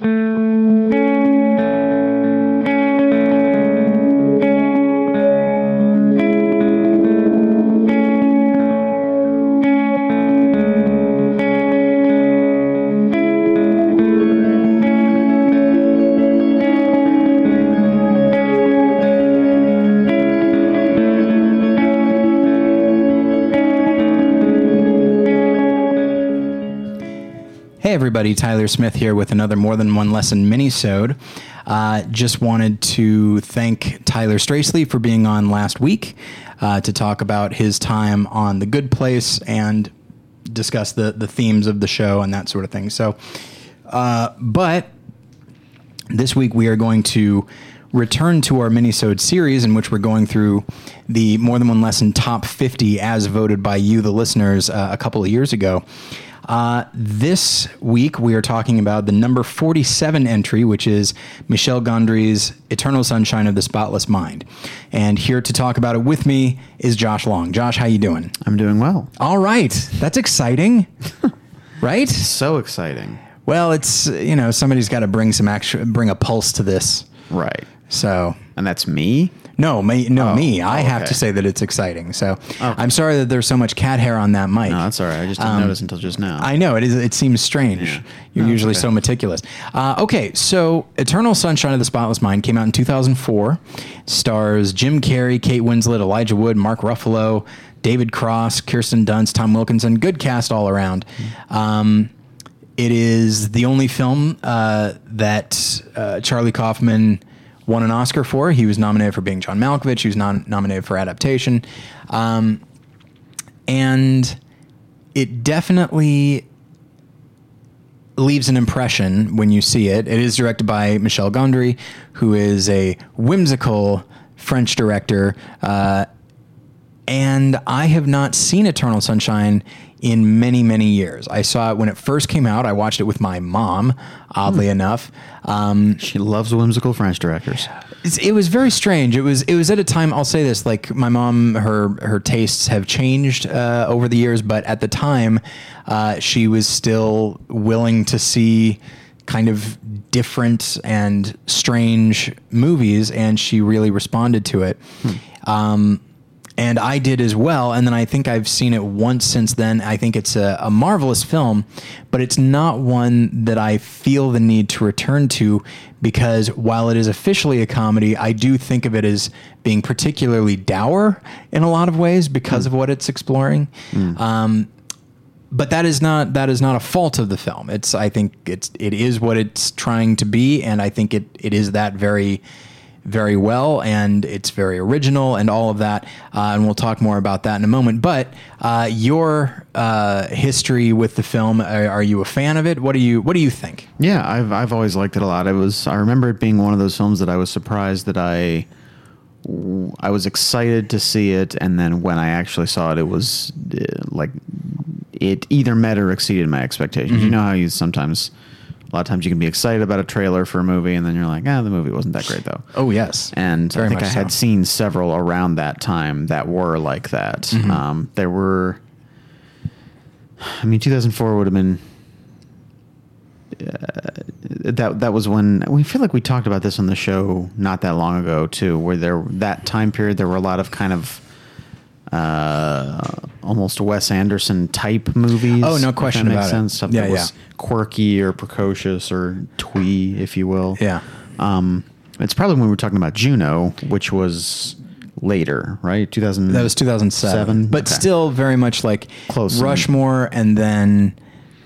Hey Tyler Smith here with another More Than One Lesson mini-sode. Uh, just wanted to thank Tyler Stracely for being on last week uh, to talk about his time on The Good Place and discuss the, the themes of the show and that sort of thing. So, uh, but this week we are going to return to our mini-sode series in which we're going through the More Than One Lesson Top 50 as voted by you, the listeners, uh, a couple of years ago. Uh, this week, we are talking about the number 47 entry, which is Michel Gondry's Eternal Sunshine of the Spotless Mind. And here to talk about it with me is Josh Long. Josh, how you doing? I'm doing well. All right. That's exciting. right? So exciting. Well, it's, you know, somebody's got to bring some action, bring a pulse to this. Right. So, And that's me? No, me, no, Oh, me. I oh, have okay. to say that it's exciting. So, I'm sorry that there's so much cat hair on that mic. No, that's all right. I just didn't notice until just now. I know it is. It seems strange. Yeah. You're No, usually okay. so meticulous. Uh, okay, so Eternal Sunshine of the Spotless Mind came out in 2004. Stars Jim Carrey, Kate Winslet, Elijah Wood, Mark Ruffalo, David Cross, Kirsten Dunst, Tom Wilkinson. Good cast all around. Um, it is the only film uh, that uh, Charlie Kaufman won an Oscar for. He was nominated for being John Malkovich. He was non- nominated for adaptation. Um, and it definitely leaves an impression when you see it. It is directed by Michel Gondry, who is a whimsical French director. Uh, and I have not seen Eternal Sunshine in many, many years. I saw it when it first came out. I watched it with my mom, oddly enough. Um, she loves whimsical French directors. it was very strange. It was it was at a time. I'll say this: like my mom, her her tastes have changed uh, over the years, but at the time, uh, she was still willing to see kind of different and strange movies, and she really responded to it. Um, and I did as well. And then I think I've seen it once since then. I think it's a, a marvelous film, but it's not one that I feel the need to return to because while it is officially a comedy, I do think of it as being particularly dour in a lot of ways because of what it's exploring. Um, but that is not that is not a fault of the film. It's I think it's it is what it's trying to be, and I think it it is that very very well, and it's very original and all of that. Uh, and we'll talk more about that in a moment. But uh, your uh, history with the film, are, are you a fan of it? What do you what do you think? Yeah, I've I've always liked it a lot. It was I remember it being one of those films that I was surprised that I I was excited to see it, and then when I actually saw it, it was uh, like it either met or exceeded my expectations. You know how you sometimes a lot of times you can be excited about a trailer for a movie, and then you're like, ah, the movie wasn't that great though. Oh yes, and Very I think I had so. seen several around that time that were like that. Mm-hmm. Um, there were, I mean, 2004 would have been. Uh, that that was when we feel like we talked about this on the show not that long ago too, where there that time period there were a lot of kind of uh, almost Wes Anderson type movies. Oh, no question that about makes it. sense. Stuff Yeah, that was yeah. quirky or precocious or twee, if you will. yeah. Um, it's probably when we were talking about Juno, which was later, right? 2000. That was 2007, but Okay. still very much like Close. Rushmore, and then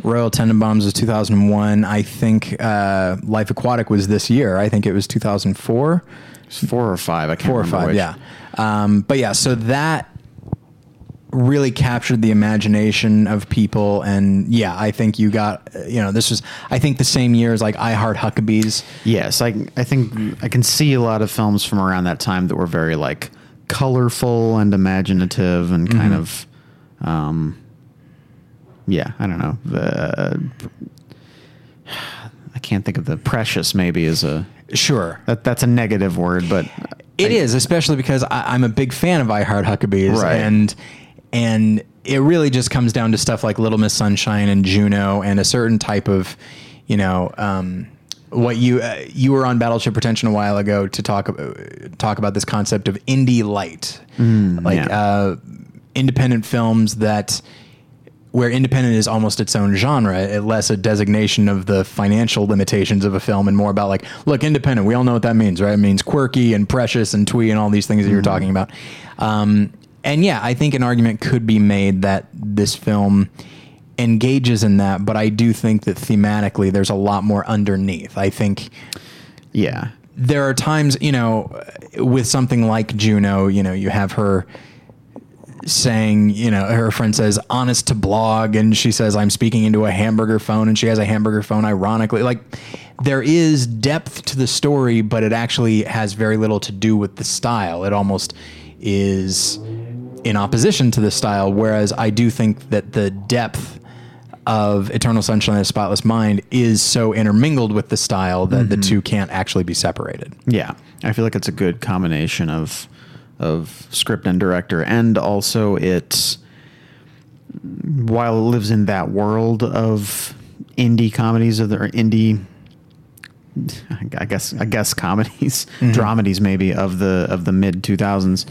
Royal Tenenbaums was 2001. I think uh, Life Aquatic was this year. I think it was 2004, four or five. I can't four or five. which. Yeah, um, but yeah. So that really captured the imagination of people, and yeah, I think you got uh, you know this was I think the same year as like I Heart Huckabees. Yes, I I think I can see a lot of films from around that time that were very like colorful and imaginative and kind Mm-hmm. of, um, yeah, I don't know. The, I can't think of the precious. Maybe is a Sure, that that's a negative word, but It I- is, especially because I, I'm a big fan of I Heart Huckabees, Right. and and it really just comes down to stuff like Little Miss Sunshine and Juno and a certain type of, you know, um, what you uh, you were on Battleship Pretension a while ago to talk about talk about this concept of indie light, like yeah. uh, independent films that where independent is almost its own genre, less a designation of the financial limitations of a film and more about like, look, independent. We all know what that means, right? It means quirky and precious and twee and all these things that you're talking about. Um, and yeah, I think an argument could be made that this film engages in that, but I do think that thematically there's a lot more underneath. I think Yeah. there are times, you know, with something like Juno, you know, you have her saying, you know, her friend says honest to blog and she says I'm speaking into a hamburger phone and she has a hamburger phone ironically. Like there is depth to the story, but it actually has very little to do with the style. It almost is in opposition to the style whereas I do think that the depth of Eternal Sunshine of the Spotless Mind is so intermingled with the style that the mm-hmm. two can't actually be separated. Yeah, I feel like it's a good combination of of script and director, and also it while it lives in that world of indie comedies of the or indie. I guess I guess comedies, mm-hmm. dramedies maybe of the of the mid two thousands.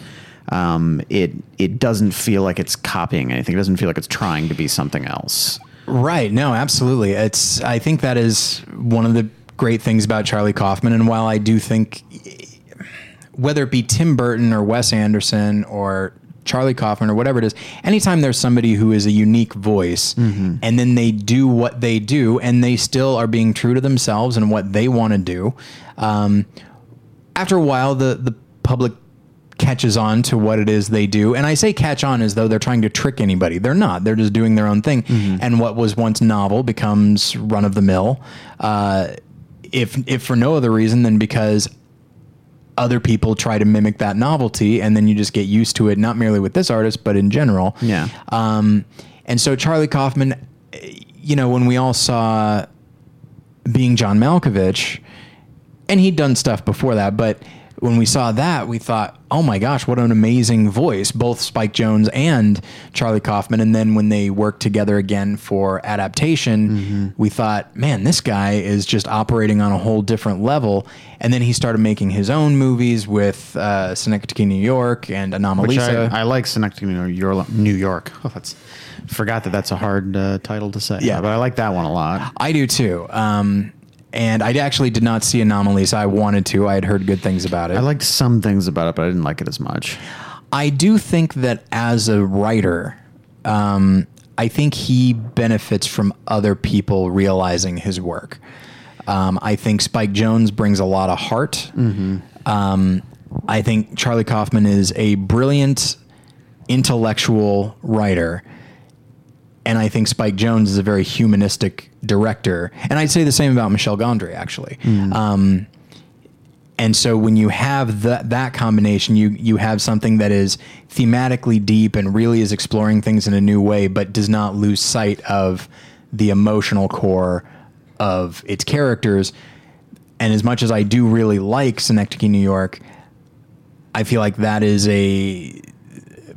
Um, it it doesn't feel like it's copying anything. It doesn't feel like it's trying to be something else. Right. No, absolutely. It's I think that is one of the great things about Charlie Kaufman and while I do think whether it be Tim Burton or Wes Anderson or Charlie Kaufman or whatever it is, anytime there's somebody who is a unique voice and then they do what they do and they still are being true to themselves and what they want to do, um, after a while the the public catches on to what it is they do. And I say catch on as though they're trying to trick anybody. They're not. They're just doing their own thing. And what was once novel becomes run of the mill. Uh, if if for no other reason than because other people try to mimic that novelty, and then you just get used to it. Not merely with this artist, but in general. Yeah. Um, and so Charlie Kaufman, you know, when we all saw being John Malkovich, and he'd done stuff before that, but when we saw that, we thought, oh my gosh, what an amazing voice, both Spike Jonze and Charlie Kaufman. And then when they worked together again for adaptation, we thought, man, this guy is just operating on a whole different level. And then he started making his own movies with uh, Synecdoche, New York, and Which Anomalisa. I, I like Synecdoche, New York. New York. Oh, that's forgot that that's a hard uh, title to say. Yeah. but I like that one a lot. I do too. Um, and I actually did not see Anomalisa. I wanted to. I had heard good things about it. I liked some things about it, but I didn't like it as much. I do think that as a writer, um, I think he benefits from other people realizing his work. Um, I think Spike Jonze brings a lot of heart. Um, I think Charlie Kaufman is a brilliant intellectual writer. And I think Spike Jonze is a very humanistic director. And I'd say the same about Michel Gondry, actually. Um, and so when you have that that combination, you you have something that is thematically deep and really is exploring things in a new way, but does not lose sight of the emotional core of its characters. And as much as I do really like Synecdoche, New York, I feel like that is a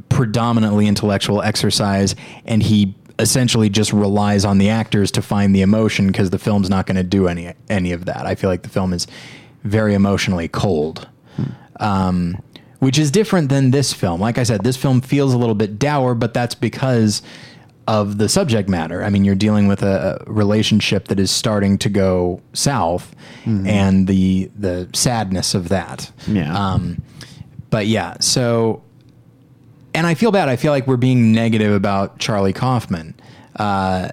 predominantly intellectual exercise, and he essentially just relies on the actors to find the emotion because the film's not going to do any any of that. I feel like the film is very emotionally cold, um, which is different than this film. Like I said, this film feels a little bit dour, but that's because of the subject matter. I mean, you're dealing with a a relationship that is starting to go south, and the the sadness of that. Yeah. Um, but yeah, so and I feel bad. I feel like we're being negative about Charlie Kaufman. Uh,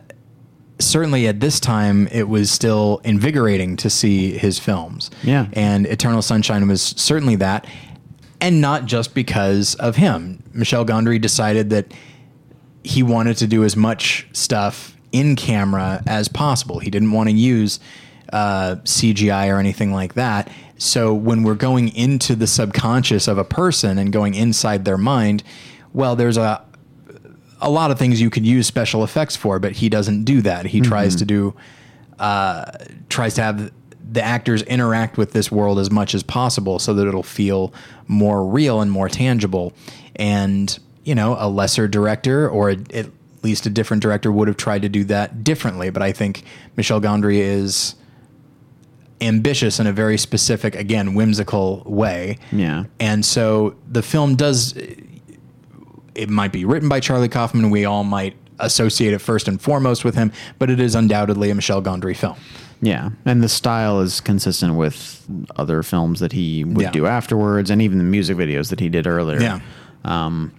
certainly at this time, it was still invigorating to see his films. Yeah. And Eternal Sunshine was certainly that. And not just because of him. Michel Gondry decided that he wanted to do as much stuff in camera as possible. He didn't want to use uh, CGI or anything like that. So when we're going into the subconscious of a person and going inside their mind, well, there's a a lot of things you could use special effects for, but he doesn't do that. He tries to do uh, tries to have the actors interact with this world as much as possible so that it'll feel more real and more tangible. And you know, a lesser director or a, at least a different director would have tried to do that differently. But I think Michel Gondry is ambitious in a very specific, again, whimsical way. Yeah. And so the film does. It might be written by Charlie Kaufman. We all might associate it first and foremost with him, but it is undoubtedly a Michel Gondry film. Yeah, and the style is consistent with other films that he would Yeah. do afterwards, and even the music videos that he did earlier. Yeah. Um,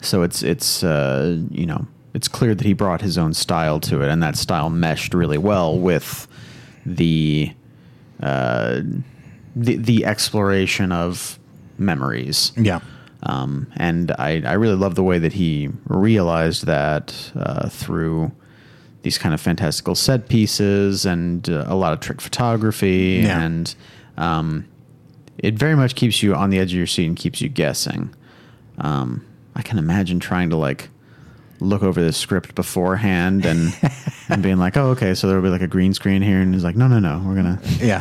So it's it's uh, you know it's clear that he brought his own style to it, and that style meshed really well with the uh, the the exploration of memories. Yeah. Um, and I, I really love the way that he realized that uh, through these kind of fantastical set pieces and uh, a lot of trick photography. Yeah. And um, it very much keeps you on the edge of your seat and keeps you guessing. Um, I can imagine trying to like look over the script beforehand and, and being like, oh, okay, so there'll be like a green screen here. And he's like, no, no, no, we're going to. Yeah.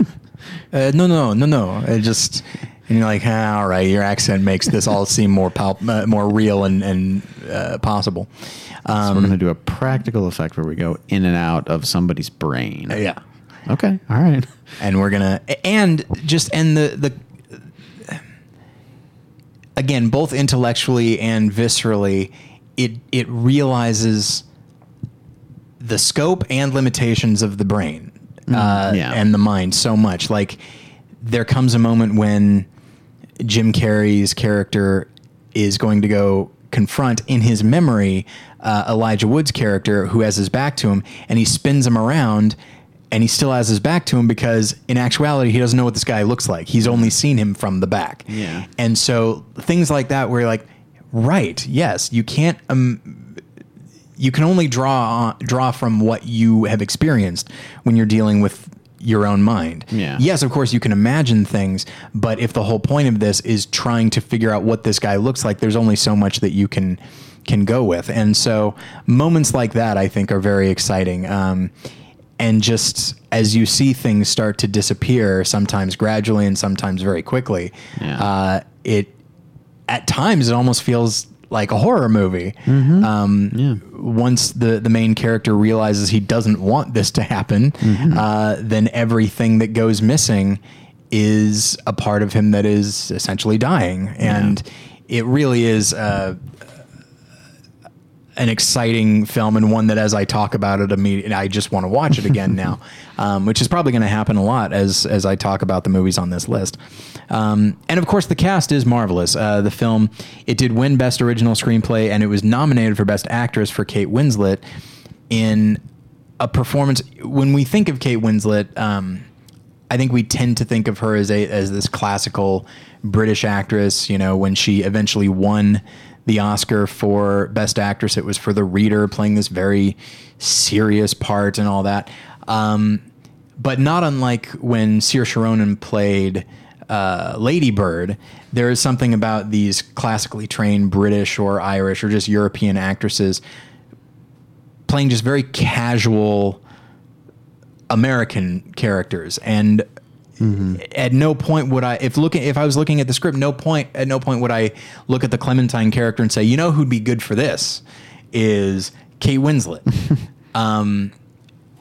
Uh, no, no, no, no. It just and you're like, ah, all right, your accent makes this all seem more palp- uh, more real and and uh, possible. So we're Um, going to do a practical effect where we go in and out of somebody's brain. yeah. Okay. All right. and we're gonna and just and the the again both intellectually and viscerally it it realizes the scope and limitations of the brain uh, yeah. and the mind so much like there comes a moment when Jim Carrey's character is going to go confront in his memory uh, Elijah Wood's character who has his back to him, and he spins him around, and he still has his back to him because in actuality he doesn't know what this guy looks like. He's only seen him from the back. Yeah. and so things like that where you're like, right, yes, you can't. Um, you can only draw draw from what you have experienced when you're dealing with your own mind. Yeah. Yes, of course you can imagine things, but if the whole point of this is trying to figure out what this guy looks like, there's only so much that you can can go with. And so moments like that I think are very exciting. Um, and just as you see things start to disappear, sometimes gradually and sometimes very quickly, Yeah. uh, it at times it almost feels like a horror movie. Um, Yeah. Once the the main character realizes he doesn't want this to happen, uh, then everything that goes missing is a part of him that is essentially dying, and it really is. Uh, an exciting film and one that as I talk about it immediately I just want to watch it again now um, which is probably going to happen a lot as as I talk about the movies on this list um, and of course the cast is marvelous uh, the film it did win best original screenplay and it was nominated for best actress for Kate Winslet in a performance when we think of Kate Winslet um, I think we tend to think of her as a as this classical British actress. You know, when she eventually won the Oscar for Best Actress, it was for The Reader, playing this very serious part and all that. Um, but not unlike when Saoirse Ronan played uh, Lady Bird, there is something about these classically trained British or Irish or just European actresses playing just very casual American characters, and at no point would I, if looking, if I was looking at the script, no point, at no point would I look at the Clementine character and say, you know, who'd be good for this is Kate Winslet. um,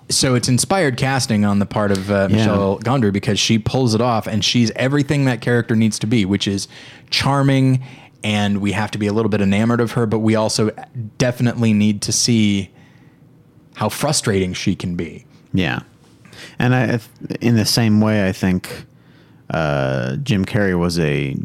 so it's inspired casting on the part of uh, Yeah. Michel Gondry because she pulls it off, and she's everything that character needs to be, which is charming. And we have to be a little bit enamored of her, but we also definitely need to see how frustrating she can be. Yeah, and I, in the same way, I think uh, Jim Carrey was a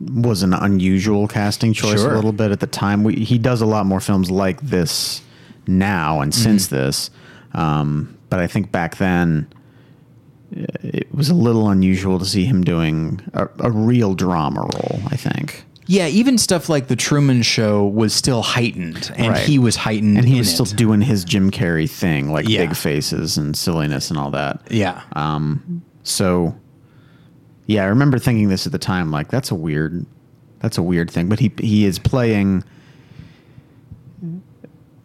was an unusual casting choice Sure. a little bit at the time. We, he does a lot more films like this now and since this, um, but I think back then it was a little unusual to see him doing a, a real drama role. I think. Yeah, even stuff like the Truman Show was still heightened, and Right. he was heightened, And he was still doing his Jim Carrey thing, like Yeah. big faces and silliness and all that. yeah, um, So, yeah, I remember thinking this at the time, like that's a weird, that's a weird thing. But he he is playing.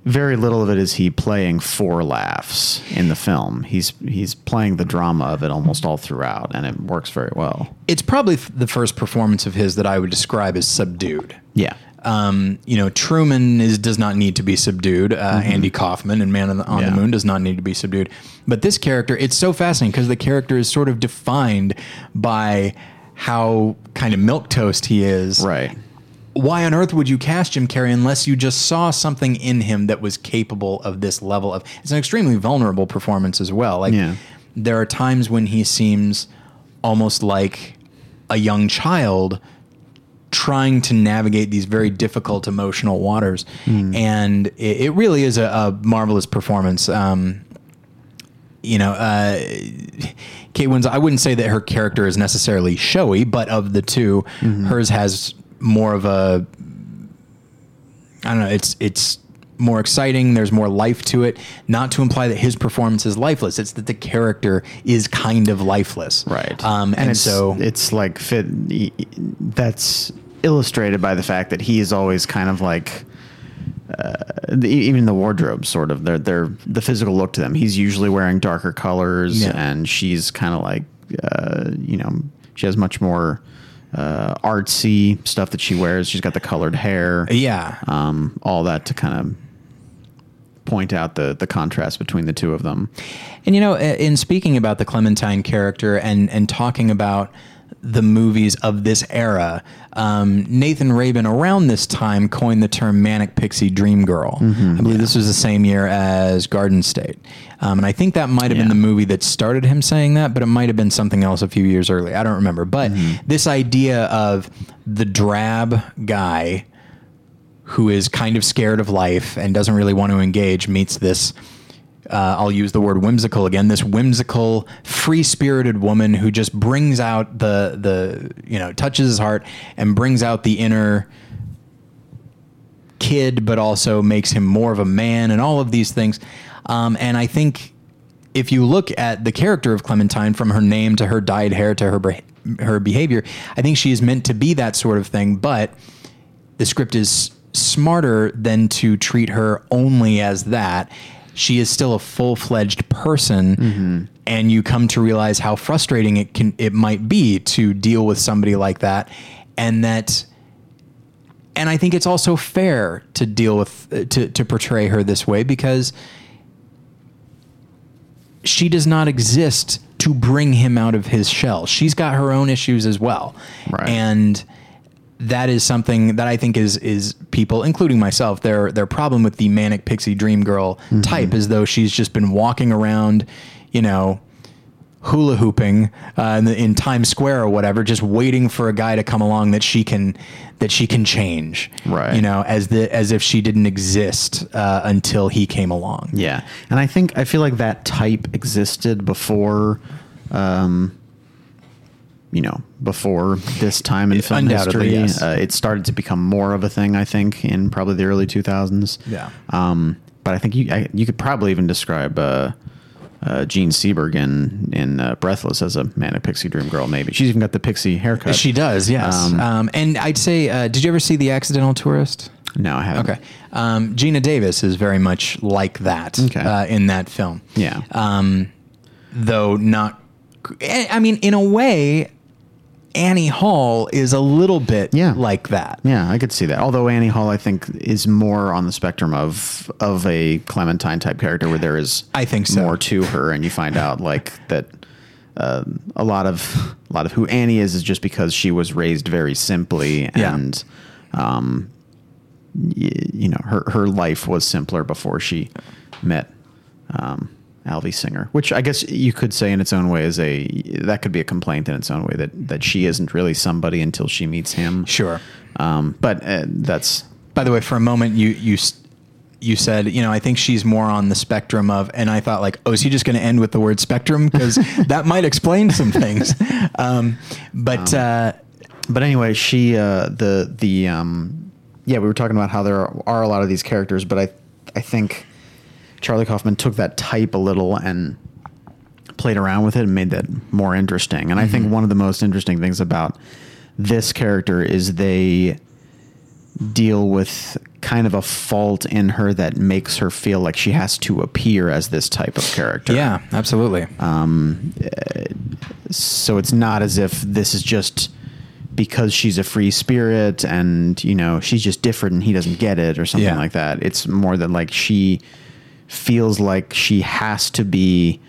Very little of it is he playing for laughs in the film. He's he's playing the drama of it almost all throughout, and it works very well. it's probably the first performance of his that I would describe as subdued. Yeah, Um, you know, Truman is does not need to be subdued. Uh, Andy Kaufman and Man on the, on Yeah. the Moon does not need to be subdued. But this character, it's so fascinating because the character is sort of defined by how kind of milk toast he is. Right. Why on earth would you cast Jim Carrey unless you just saw something in him that was capable of this level of? It's an extremely vulnerable performance as well. Like Yeah. there are times when he seems almost like a young child trying to navigate these very difficult emotional waters, and it, it really is a, a marvelous performance. Um, you know, uh, Kate Winslet. I wouldn't say that her character is necessarily showy, but of the 2 hers has more of a. I don't know. It's it's more exciting. There's more life to it. Not to imply that his performance is lifeless. It's that the character is kind of lifeless. Right. Um, and, it's, so it's like fit. y- y- That's illustrated by the fact that he is always kind of like. Uh, the, even the wardrobe, sort of, they're, they're the physical look to them. He's usually wearing darker colors, Yeah. and she's kind of like, uh, you know, she has much more uh, artsy stuff that she wears. She's got the colored hair, yeah. um, all that to kind of point out the the contrast between the two of them. And you know, in speaking about the Clementine character and and talking about the movies of this era, um, Nathan Rabin around this time coined the term "manic pixie dream girl." I believe this was the same year as Garden State, um, and I think that might have been the movie that started him saying that, but it might have been something else a few years earlier. I don't remember. But this idea of the drab guy who is kind of scared of life and doesn't really want to engage meets this uh, I'll use the word whimsical again. This whimsical, free-spirited woman who just brings out the the you know touches his heart and brings out the inner kid, but also makes him more of a man, and all of these things. Um, and I think if you look at the character of Clementine, from her name to her dyed hair to her her behavior, I think she is meant to be that sort of thing. But the script is smarter than to treat her only as that. She is still a full fledged person, and you come to realize how frustrating it can it might be to deal with somebody like that, and that. And I think it's also fair to deal with uh, to to portray her this way because she does not exist to bring him out of his shell. She's got her own issues as well. Right. And that is something that I think is is people, including myself, their their problem with the manic pixie dream girl mm-hmm. type is though she's just been walking around, you know, hula hooping uh, in, the, in Times Square or whatever, just waiting for a guy to come along that she can that she can change, Right. You know, as the as if she didn't exist uh, until he came along. Yeah, and I think I feel like that type existed before, um, you know, before this time in film history. yes. Uh, it started to become more of a thing. I think in probably the early two thousands. Yeah. Um, but I think you I, you could probably even describe. Uh, Jean Seberg in in uh, Breathless as a manic pixie dream girl. Maybe she's even got the pixie haircut. She does, yes. Um, Um, and I'd say, uh, did you ever see The Accidental Tourist? No, I haven't. Okay. Um, Geena Davis is very much like that Okay. uh, in that film. Yeah. Um, though not, I mean, in a way, Annie Hall is a little bit Yeah. like that. Yeah, I could see that. Although Annie Hall, I think, is more on the spectrum of of a Clementine type character, where there is, I think so. more to her, and you find out like that. Uh, a lot of a lot of who Annie is is just because she was raised very simply, Yeah. and um, y- you know her her life was simpler before she met um, Alvy Singer, which I guess you could say in its own way is a that could be a complaint in its own way that that she isn't really somebody until she meets him. Sure. Um, but uh, that's By the way, for a moment, you you you said, you know, I think she's more on the spectrum of, and I thought like, oh, is he just going to end with the word spectrum because that might explain some things. Um, but uh, but anyway, she uh, the the um, yeah, we were talking about how there are, are a lot of these characters, but I I think Charlie Kaufman took that type a little and played around with it and made that more interesting. And I think mm-hmm. one of the most interesting things about this character is they deal with kind of a fault in her that makes her feel like she has to appear as this type of character. yeah, absolutely. Um, so it's not as if this is just because she's a free spirit and you know she's just different and he doesn't get it or something Yeah. like that. It's more than like she feels like she has to be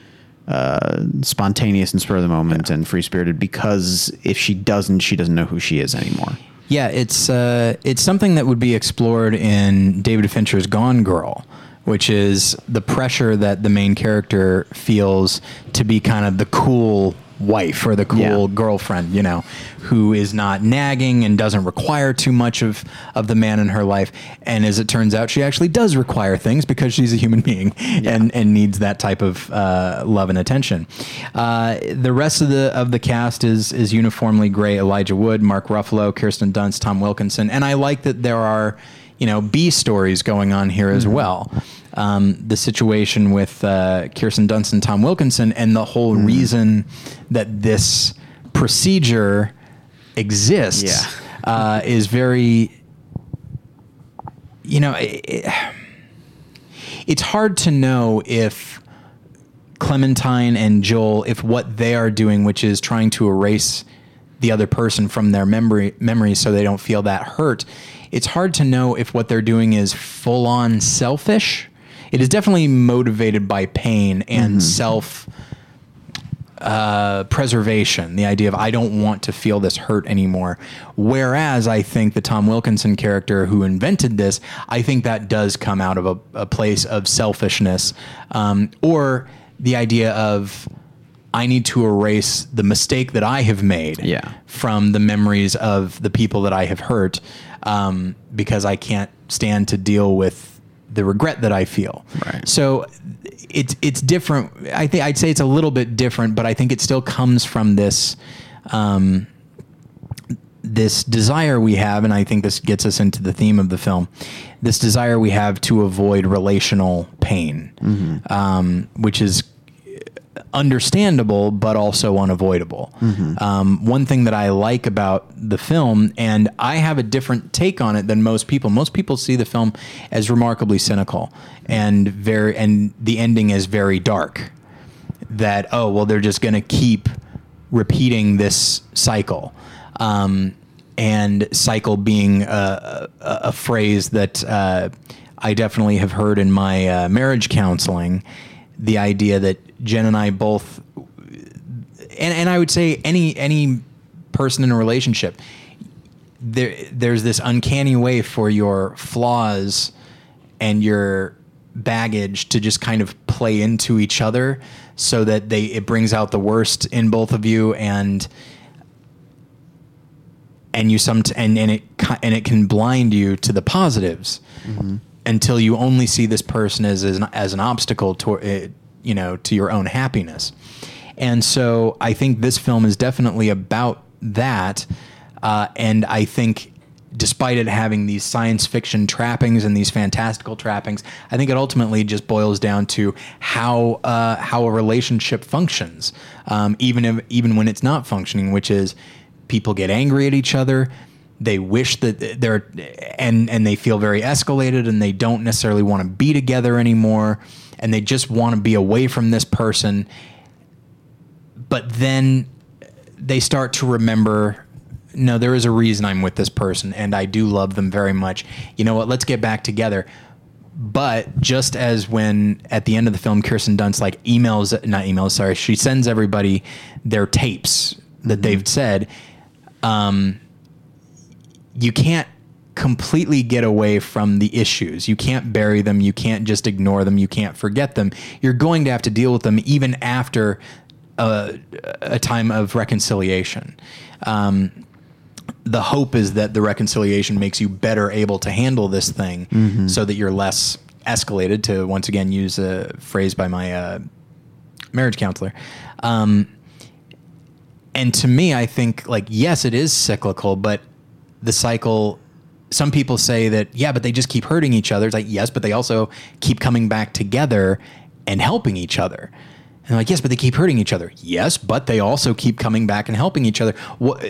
uh, spontaneous and spur of the moment and free spirited because if she doesn't, she doesn't know who she is anymore. Yeah, it's uh, it's something that would be explored in David Fincher's Gone Girl, which is the pressure that the main character feels to be kind of the cool wife or the cool Yeah. girlfriend, you know, who is not nagging and doesn't require too much of of the man in her life. And as it turns out, she actually does require things because she's a human being and and needs that type of uh, love and attention. Uh, the rest of the of the cast is is uniformly great. Elijah Wood, Mark Ruffalo, Kirsten Dunst, Tom Wilkinson, and I like that there are you know B stories going on here as well. Um, the situation with uh, Kirsten Dunst and Tom Wilkinson, and the whole reason that this procedure exists Yeah. uh, is very, you know, it, it- it's hard to know if Clementine and Joel, if what they are doing, which is trying to erase the other person from their memory memories so they don't feel that hurt, it's hard to know if what they're doing is full on selfish. It is definitely motivated by pain and self uh, preservation, the idea of I don't want to feel this hurt anymore. Whereas I think the Tom Wilkinson character who invented this, I think that does come out of a, a place of selfishness um, or the idea of I need to erase the mistake that I have made Yeah. from the memories of the people that I have hurt um, because I can't stand to deal with the regret that I feel. Right. So it's it's different. I think I'd say it's a little bit different, but I think it still comes from this um, this desire we have, and I think this gets us into the theme of the film. This desire we have to avoid relational pain, um, which is understandable but also unavoidable. Um, one thing that I like about the film, and I have a different take on it than most people. Most people see the film as remarkably cynical and very, and the ending is very dark. That oh well, they're just going to keep repeating this cycle. Um, and cycle being a, a, a phrase that uh, I definitely have heard in my uh, marriage counseling. The idea that Jen and I both, and, and I would say any any person in a relationship, there there's this uncanny way for your flaws and your baggage to just kind of play into each other so that they it brings out the worst in both of you and and you some and and it and it can blind you to the positives mm-hmm. Until you only see this person as as an, as an obstacle to uh, you know to your own happiness. And so I think this film is definitely about that, uh, and I think. Despite it having these science fiction trappings and these fantastical trappings, I think it ultimately just boils down to how uh, how a relationship functions, um, even if even when it's not functioning, which is people get angry at each other they wish that they're and and they feel very escalated and they don't necessarily want to be together anymore and they just want to be away from this person. But then they start to remember no there is a reason I'm with this person and I do love them very much. You know what? Let's get back together. But just as when at the end of the film, Kirsten Dunst like emails, not emails, sorry, she sends everybody their tapes that they've said. Um, you can't completely get away from the issues. You can't bury them. You can't just ignore them. You can't forget them. You're going to have to deal with them even after a, a time of reconciliation. Um, the hope is that the reconciliation makes you better able to handle this thing so that you're less escalated to once again use a phrase by my uh, marriage counselor um, and to me i think like yes it is cyclical but the cycle. Some people say that yeah but they just keep hurting each other. It's like yes but they also keep coming back together and helping each other. And like yes but they keep hurting each other. Yes but they also keep coming back and helping each other. What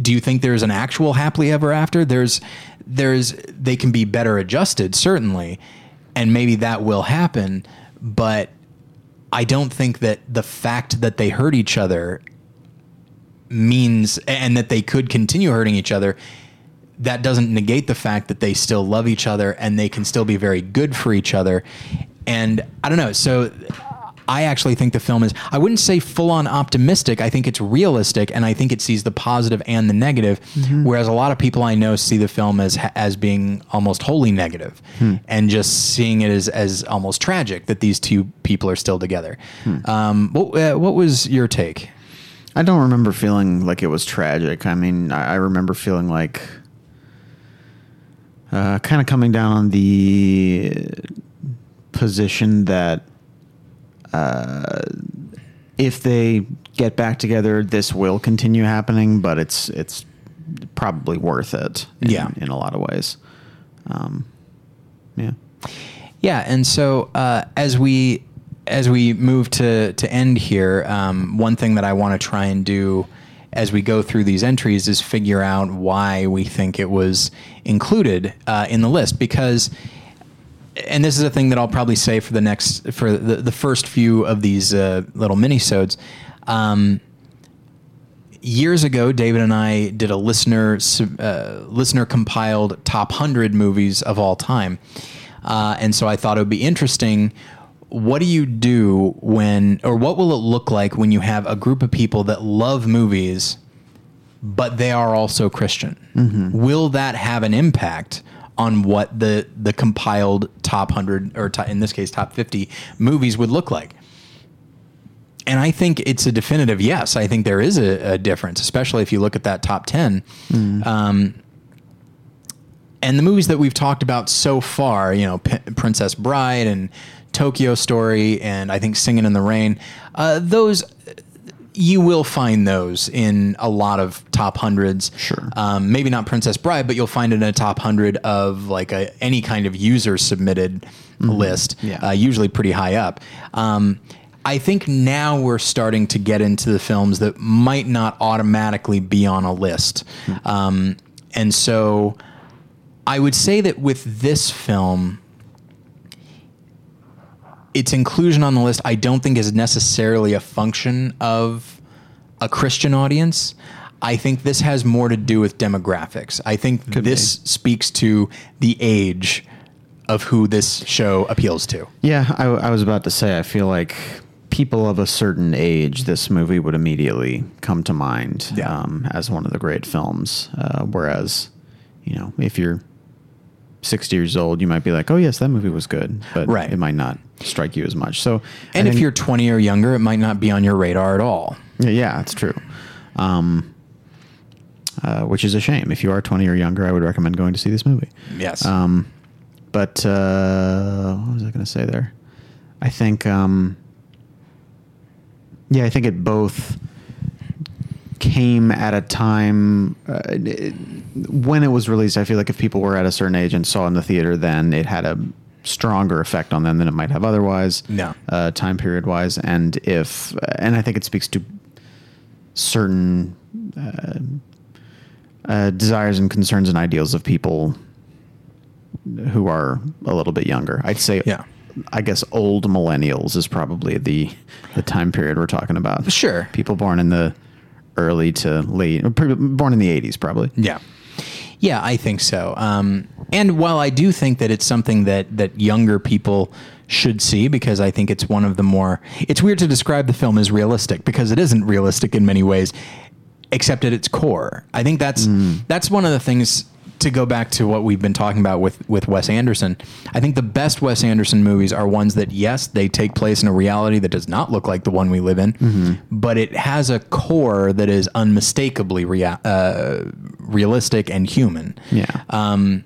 do you think there's an actual happily ever after? There's there's they can be better adjusted certainly and maybe that will happen but i don't think that the fact that they hurt each other means and that they could continue hurting each other that doesn't negate the fact that they still love each other and they can still be very good for each other and i don't know so I actually think the film is, I wouldn't say full on optimistic. I think it's realistic and I think it sees the positive and the negative, Whereas a lot of people I know see the film as, as being almost wholly negative and just seeing it as, as almost tragic that these two people are still together. Um, what, uh, what was your take? I don't remember feeling like it was tragic. I mean, I, I remember feeling like uh, kind of coming down on the position that uh, if they get back together, this will continue happening, but it's it's probably worth it. In, Yeah. in a lot of ways. Um, yeah. Yeah, and so uh, as we as we move to to end here, um, one thing that I want to try and do as we go through these entries is figure out why we think it was included uh, in the list because. And this is a thing that I'll probably say for the next for the, the first few of these uh, little minisodes. Um, years ago, David and I did a listener uh, listener compiled top hundred movies of all time, uh, and so I thought it would be interesting. What do you do when, or what will it look like when you have a group of people that love movies, but they are also Christian? Will that have an impact on what the the compiled top hundred, or to, in this case, top fifty movies would look like? and I think it's a definitive yes. I think there is a, a difference, especially if you look at that top 10. Um, and the movies that we've talked about so far, you know, P- Princess Bride and Tokyo Story, and I think Singing in the Rain, uh, those you will find those in a lot of top hundreds. Sure. Um, maybe not Princess Bride, but you'll find it in a top hundred of like a, any kind of user submitted list. Yeah. Uh, usually pretty high up. Um, I think now we're starting to get into the films that might not automatically be on a list. Um, and so I would say that with this film, its inclusion on the list, I don't think is necessarily a function of a Christian audience. I think this has more to do with demographics. I think this speaks to the age of who this show appeals to. Yeah, I, I was about to say, I feel like people of a certain age, this movie would immediately come to mind Yeah. um, as one of the great films. Uh, whereas, you know, if you're 60 years old, you might be like, oh, yes, that movie was good, but Right. it might not strike you as much. So, I And if think- you're 20 or younger, it might not be on your radar at all. Yeah, yeah, it's true. Um, uh, which is a shame. If you are 20 or younger, I would recommend going to see this movie. Yes. Um, but uh, what was I going to say there? I think, um, yeah, I think it both came at a time uh, it- when it was released. I feel like if people were at a certain age and saw it in the theater, then it had a stronger effect on them than it might have otherwise. Yeah. uh, time period wise, and if and I think it speaks to certain uh, uh, desires and concerns and ideals of people who are a little bit younger. I'd say, Yeah. I guess old millennials is probably the the time period we're talking about. Sure. people born in the early to late, born in the '80s, probably. Yeah. Yeah, I think so. Um, and while I do think that it's something that that younger people should see because I think it's one of the more it's weird to describe the film as realistic because it isn't realistic in many ways except at its core. I think that's that's one of the things to go back to what we've been talking about with with Wes Anderson. I think the best Wes Anderson movies are ones that yes, they take place in a reality that does not look like the one we live in, but it has a core that is unmistakably rea- uh, realistic and human. Yeah. Um,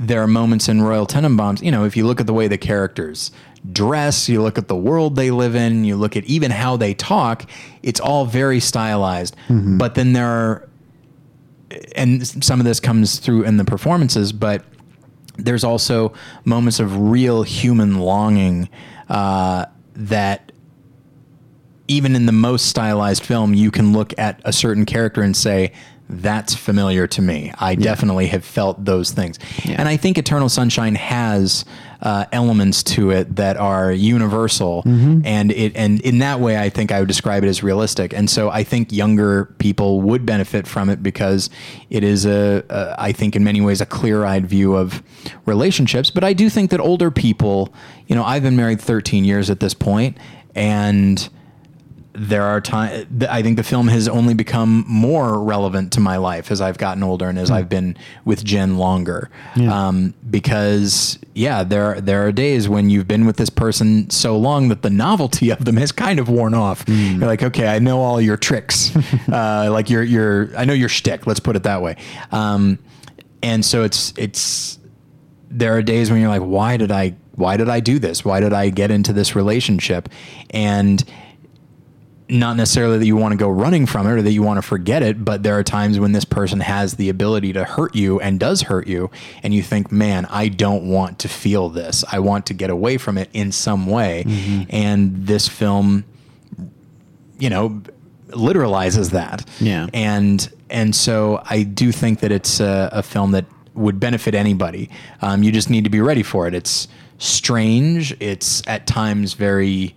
there are moments in Royal Tenenbaums, you know, if you look at the way the characters dress, you look at the world they live in, you look at even how they talk, it's all very stylized. But then there are, and some of this comes through in the performances, but there's also moments of real human longing uh, that even in the most stylized film, you can look at a certain character and say, that's familiar to me. I definitely have felt those things. Yeah. And I think Eternal Sunshine has uh, elements to it that are universal, Mm-hmm. and it and in that way, I think I would describe it as realistic. And so I think younger people would benefit from it because it is a, a I think in many ways a clear-eyed view of relationships. But I do think that older people, you know, I've been married 13 years at this point, and there are times I think the film has only become more relevant to my life as I've gotten older and as I've been with Jen longer. Um, because yeah, there are, there are days when you've been with this person so long that the novelty of them has kind of worn off. You're like, okay, I know all your tricks, uh, like your your I know your shtick. Let's put it that way. Um, and so it's it's there are days when you're like, why did I why did I do this? Why did I get into this relationship? And not necessarily that you want to go running from it or that you want to forget it, but there are times when this person has the ability to hurt you and does hurt you, and you think, man, I don't want to feel this. I want to get away from it in some way. And this film, you know, literalizes that. Yeah. And and so I do think that it's a, a film that would benefit anybody. Um, you just need to be ready for it. It's strange. It's at times very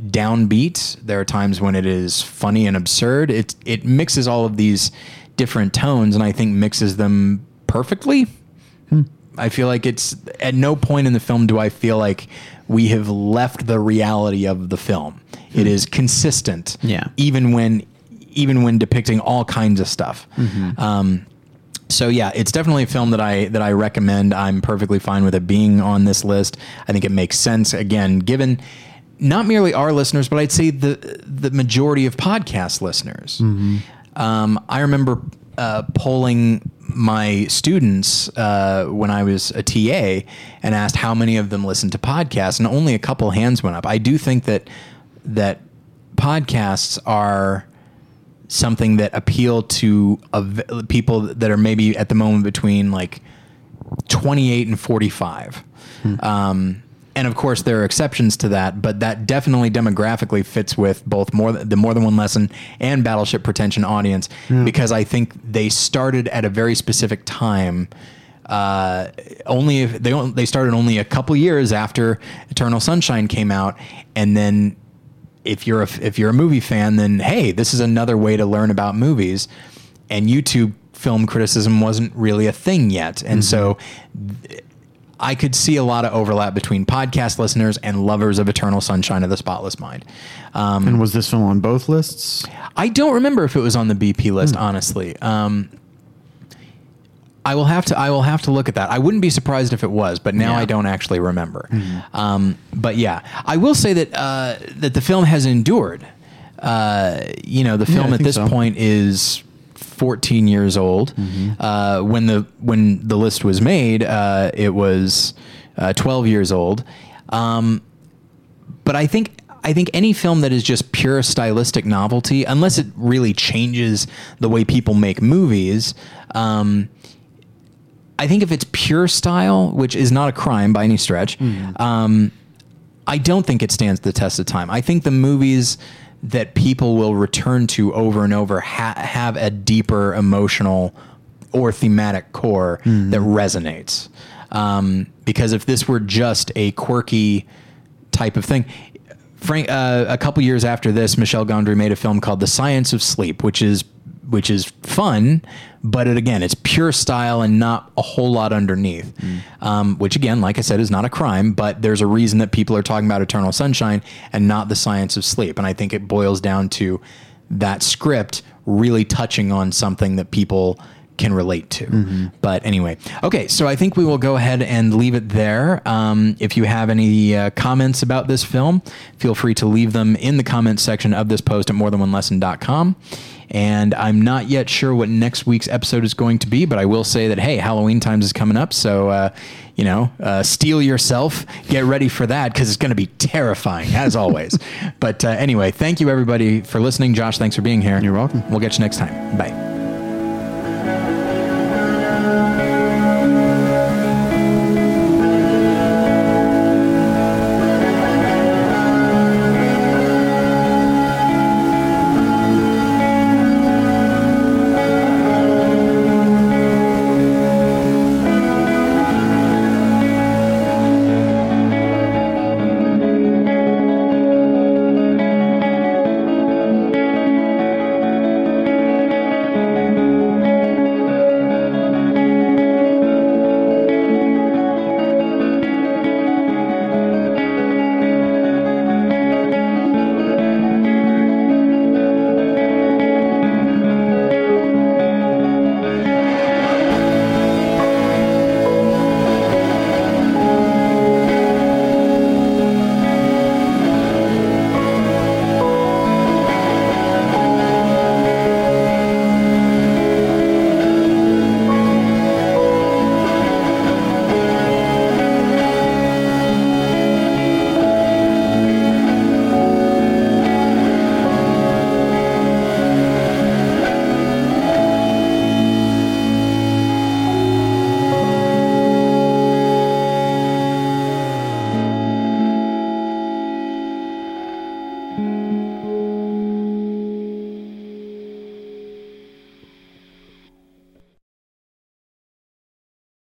downbeat. There are times when it is funny and absurd. It it mixes all of these different tones, and I think mixes them perfectly. Hmm. I feel like it's at no point in the film do I feel like we have left the reality of the film. It hmm. is consistent, Yeah. even when even when depicting all kinds of stuff. Mm-hmm. Um, so yeah, it's definitely a film that I that I recommend. I'm perfectly fine with it being on this list. I think it makes sense again, given not merely our listeners, but I'd say the the majority of podcast listeners. Um, I remember uh, polling my students uh, when I was a TA and asked how many of them listened to podcasts, and only a couple hands went up. I do think that that podcasts are something that appeal to av- people that are maybe at the moment between like 28 and 45. Um, and of course, there are exceptions to that, but that definitely demographically fits with both more the more than one lesson and Battleship Pretension audience because I think they started at a very specific time. Uh, only if they they started only a couple years after Eternal Sunshine came out, and then if you're a, if you're a movie fan, then hey, this is another way to learn about movies. And YouTube film criticism wasn't really a thing yet, and so th- I could see a lot of overlap between podcast listeners and lovers of Eternal Sunshine of the Spotless Mind. Um, And was this film on both lists? I don't remember if it was on the BP list, honestly. Um, I will have to. I will have to look at that. I wouldn't be surprised if it was, but now Yeah. I don't actually remember. Um, but yeah, I will say that uh, that the film has endured. Uh, you know, the film at this so. point is 14 years old. Uh, when the when the list was made, uh, it was uh, 12 years old. Um, but I think I think any film that is just pure stylistic novelty, unless it really changes the way people make movies, um, I think if it's pure style, which is not a crime by any stretch, um, I don't think it stands the test of time. I think the movies that people will return to over and over ha- have a deeper emotional or thematic core that resonates. Um, because if this were just a quirky type of thing, Frank, uh, a couple years after this, Michel Gondry made a film called The Science of Sleep, which is which is fun, but it again, it's pure style and not a whole lot underneath. Um, which again, like I said, is not a crime, but there's a reason that people are talking about Eternal Sunshine and not The Science of Sleep, and I think it boils down to that script really touching on something that people can relate to. But anyway, okay, so I think we will go ahead and leave it there. Um, if you have any uh, comments about this film, feel free to leave them in the comments section of this post at morethanonelesson.com. And I'm not yet sure what next week's episode is going to be, but I will say that, hey, Halloween times is coming up. So, uh, you know, uh, steel yourself, get ready for that because it's going to be terrifying, as always. but uh, anyway, thank you, everybody, for listening. Josh, thanks for being here. You're welcome. We'll get you next time. Bye.